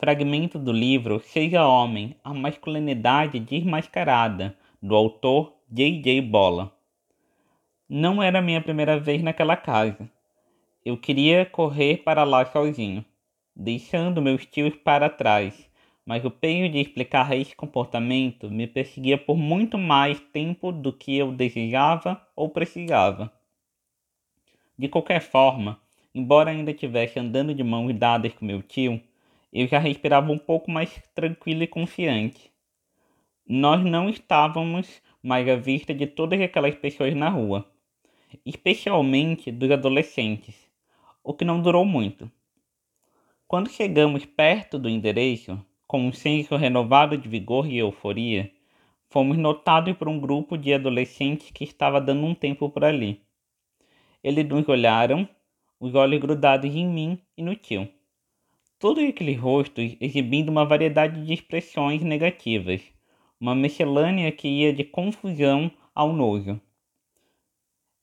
Fragmento do livro Seja Homem, a Masculinidade Desmascarada, do autor J.J. Bola. Não era minha primeira vez naquela casa. Eu queria correr para lá sozinho, deixando meus tios para trás, mas o peso de explicar esse comportamento me perseguia por muito mais tempo do que eu desejava ou precisava. De qualquer forma, embora ainda estivesse andando de mãos dadas com meu tio, eu já respirava um pouco mais tranquilo e confiante. Nós não estávamos mais à vista de todas aquelas pessoas na rua, especialmente dos adolescentes, o que não durou muito. Quando chegamos perto do endereço, com um senso renovado de vigor e euforia, fomos notados por um grupo de adolescentes que estava dando um tempo por ali. Eles nos olharam, os olhos grudados em mim e no tio todos aqueles rostos exibindo uma variedade de expressões negativas, uma miscelânea que ia de confusão ao nojo.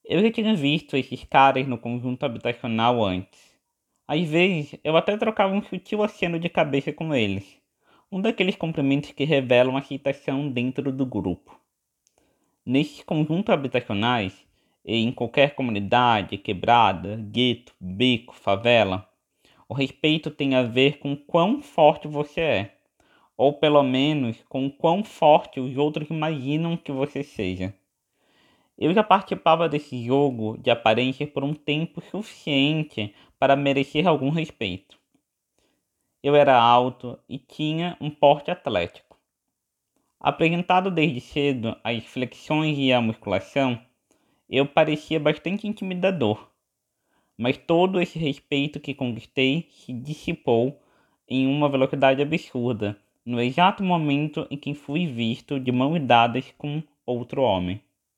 Eu já tinha visto esses caras no conjunto habitacional antes. Às vezes, eu até trocava um sutil aceno de cabeça com eles, um daqueles cumprimentos que revelam a aceitação dentro do grupo. Nesses conjuntos habitacionais, e em qualquer comunidade, quebrada, gueto, beco, favela, o respeito tem a ver com quão forte você é, ou pelo menos com quão forte os outros imaginam que você seja. Eu já participava desse jogo de aparência por um tempo suficiente para merecer algum respeito. Eu era alto e tinha um porte atlético. Apresentado desde cedo às flexões e à musculação, eu parecia bastante intimidador mas todo esse respeito que conquistei se dissipou em uma velocidade absurda, no exato momento em que fui visto de mãos dadas com outro homem.